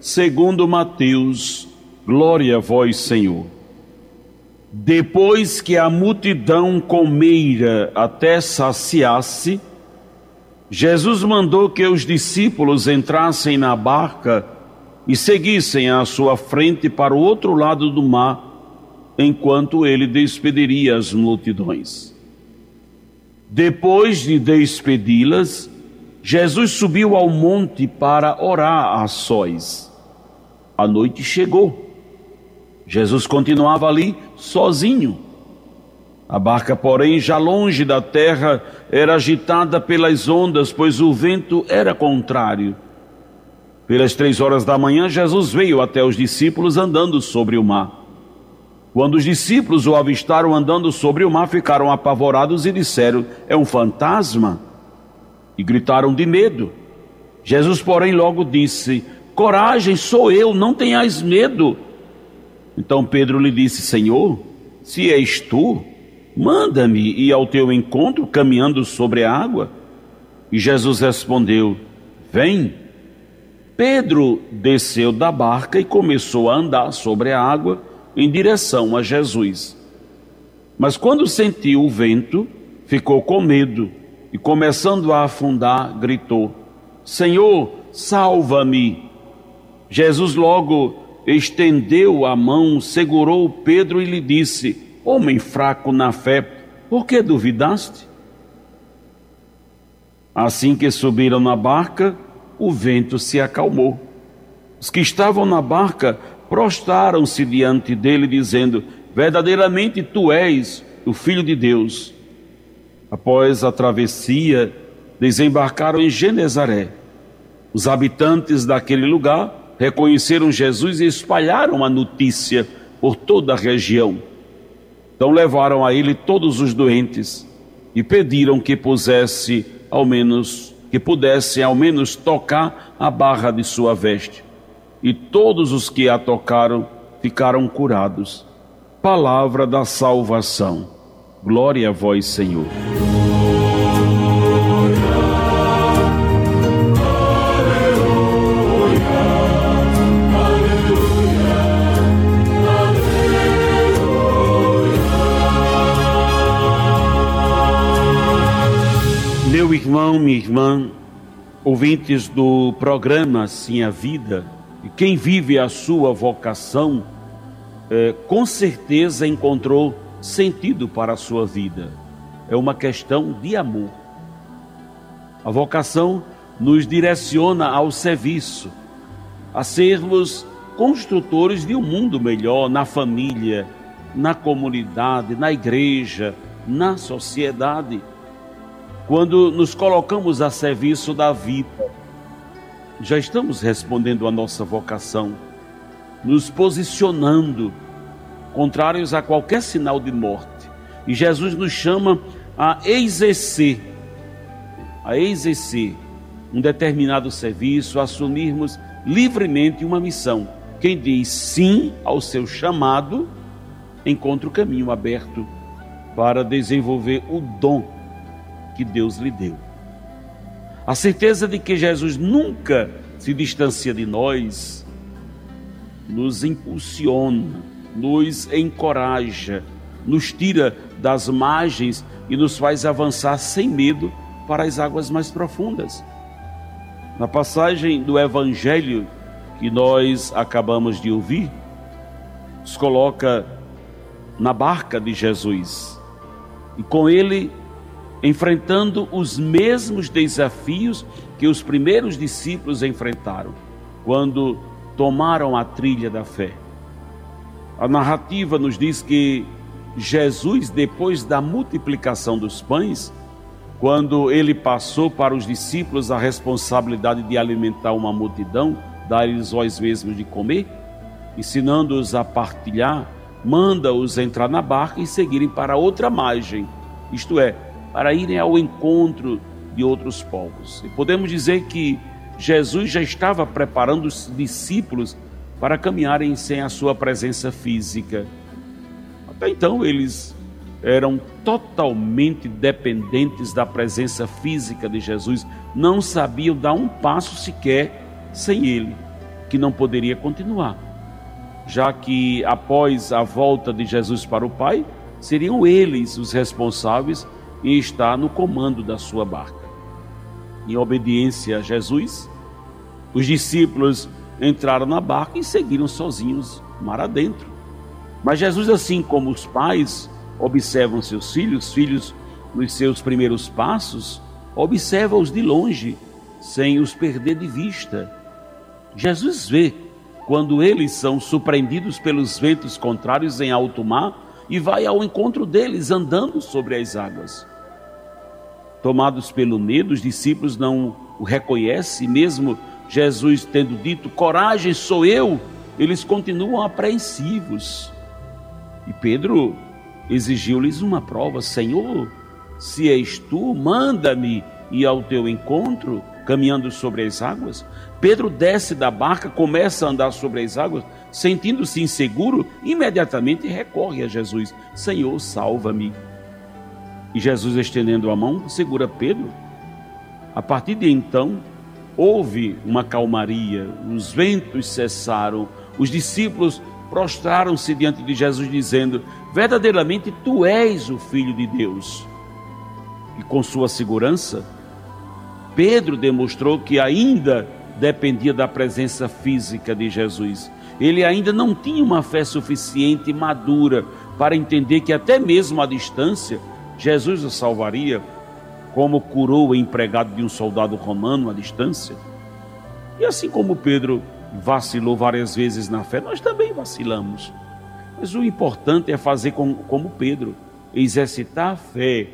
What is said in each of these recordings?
segundo Mateus. Glória a vós, Senhor. Depois que a multidão comeira até saciar-se, Jesus mandou que os discípulos entrassem na barca e seguissem à sua frente para o outro lado do mar enquanto ele despediria as multidões. Depois de despedi-las, Jesus subiu ao monte para orar a sós. A noite chegou. Jesus continuava ali sozinho. A barca, porém, já longe da terra, era agitada pelas ondas, pois o vento era contrário. Pelas três horas da manhã, Jesus veio até os discípulos andando sobre o mar. Quando os discípulos o avistaram andando sobre o mar, ficaram apavorados e disseram: É um fantasma? E gritaram de medo. Jesus, porém, logo disse: Coragem, sou eu, não tenhais medo. Então Pedro lhe disse: Senhor, se és tu, manda-me ir ao teu encontro caminhando sobre a água. E Jesus respondeu: Vem. Pedro desceu da barca e começou a andar sobre a água em direção a Jesus. Mas quando sentiu o vento, ficou com medo e, começando a afundar, gritou: Senhor, salva-me! Jesus logo estendeu a mão, segurou Pedro e lhe disse: Homem fraco na fé, por que duvidaste? Assim que subiram na barca, o vento se acalmou. Os que estavam na barca prostaram-se diante dele, dizendo: Verdadeiramente tu és o Filho de Deus. Após a travessia, desembarcaram em Genezaré. Os habitantes daquele lugar reconheceram Jesus e espalharam a notícia por toda a região. Então levaram a ele todos os doentes e pediram que pusesse ao menos que pudessem ao menos tocar a barra de sua veste e todos os que a tocaram ficaram curados. Palavra da salvação. Glória a vós, Senhor. Meu irmão, minha irmã, ouvintes do programa Sim a Vida, e quem vive a sua vocação, é, com certeza encontrou sentido para a sua vida. É uma questão de amor. A vocação nos direciona ao serviço, a sermos construtores de um mundo melhor na família, na comunidade, na igreja, na sociedade. Quando nos colocamos a serviço da vida, já estamos respondendo à nossa vocação, nos posicionando contrários a qualquer sinal de morte. E Jesus nos chama a exercer, a exercer um determinado serviço, assumirmos livremente uma missão. Quem diz sim ao seu chamado, encontra o caminho aberto para desenvolver o dom que Deus lhe deu. A certeza de que Jesus nunca se distancia de nós nos impulsiona, nos encoraja, nos tira das margens e nos faz avançar sem medo para as águas mais profundas. Na passagem do Evangelho que nós acabamos de ouvir, nos coloca na barca de Jesus e com ele enfrentando os mesmos desafios que os primeiros discípulos enfrentaram quando tomaram a trilha da fé. A narrativa nos diz que Jesus, depois da multiplicação dos pães, quando ele passou para os discípulos a responsabilidade de alimentar uma multidão dá-lhes vós mesmos de comer? Ensinando-os a partilhar, manda-os entrar na barca e seguirem para outra margem, isto é, para irem ao encontro de outros povos. E podemos dizer que Jesus já estava preparando os discípulos para caminharem sem a sua presença física. Até então eles eram totalmente dependentes da presença física de Jesus, não sabiam dar um passo sequer sem ele, que não poderia continuar, já que após a volta de Jesus para o Pai, seriam eles os responsáveis em estar no comando da sua barca. Em obediência a Jesus, os discípulos entraram na barca e seguiram sozinhos mar adentro. Mas Jesus, assim como os pais observam seus filhos, filhos nos seus primeiros passos, observa-os de longe, sem os perder de vista. Jesus vê quando eles são surpreendidos pelos ventos contrários em alto mar e vai ao encontro deles andando sobre as águas. Tomados pelo medo, os discípulos não o reconhecem, mesmo Jesus tendo dito: Coragem, sou eu, eles continuam apreensivos. E Pedro exigiu-lhes uma prova: Senhor, se és tu, manda-me ir ao teu encontro, caminhando sobre as águas. Pedro desce da barca, começa a andar sobre as águas, sentindo-se inseguro, imediatamente recorre a Jesus: Senhor, salva-me. E Jesus, estendendo a mão, segura Pedro. A partir de então, houve uma calmaria, os ventos cessaram, os discípulos prostraram-se diante de Jesus, dizendo: Verdadeiramente tu és o Filho de Deus. E com sua segurança, Pedro demonstrou que ainda dependia da presença física de Jesus. Ele ainda não tinha uma fé suficiente e madura para entender que, até mesmo à distância, Jesus o salvaria, como curou o empregado de um soldado romano à distância. E assim como Pedro vacilou várias vezes na fé, nós também vacilamos. Mas o importante é fazer como, como Pedro, exercitar a fé,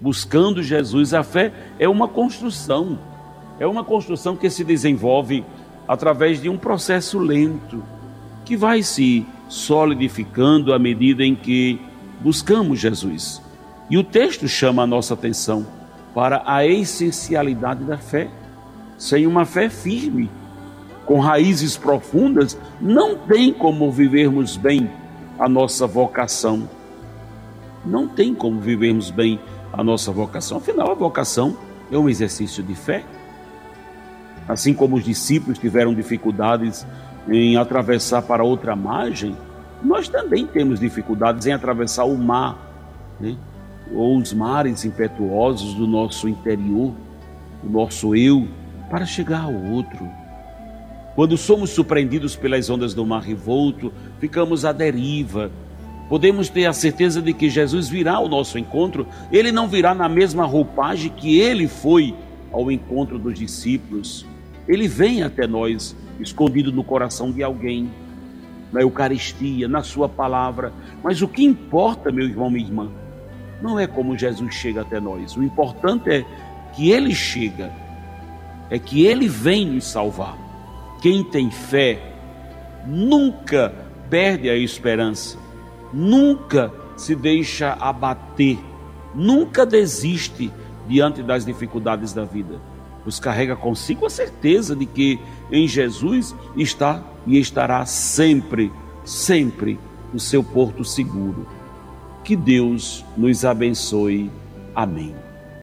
buscando Jesus. A fé é uma construção, é uma construção que se desenvolve através de um processo lento, que vai se solidificando à medida em que buscamos Jesus. E o texto chama a nossa atenção para a essencialidade da fé. Sem uma fé firme, com raízes profundas, não tem como vivermos bem a nossa vocação. Não tem como vivermos bem a nossa vocação. Afinal, a vocação é um exercício de fé. Assim como os discípulos tiveram dificuldades em atravessar para outra margem, nós também temos dificuldades em atravessar o mar. Né? Ou os mares impetuosos do nosso interior, do nosso eu, para chegar ao outro. Quando somos surpreendidos pelas ondas do mar revolto, ficamos à deriva. Podemos ter a certeza de que Jesus virá ao nosso encontro, ele não virá na mesma roupagem que ele foi ao encontro dos discípulos. Ele vem até nós, escondido no coração de alguém, na Eucaristia, na Sua palavra. Mas o que importa, meu irmão, minha irmã, não é como Jesus chega até nós. O importante é que ele chega, é que ele vem nos salvar. Quem tem fé nunca perde a esperança, nunca se deixa abater, nunca desiste diante das dificuldades da vida, pois carrega consigo a certeza de que em Jesus está e estará sempre, sempre o seu porto seguro. Que Deus nos abençoe. Amém.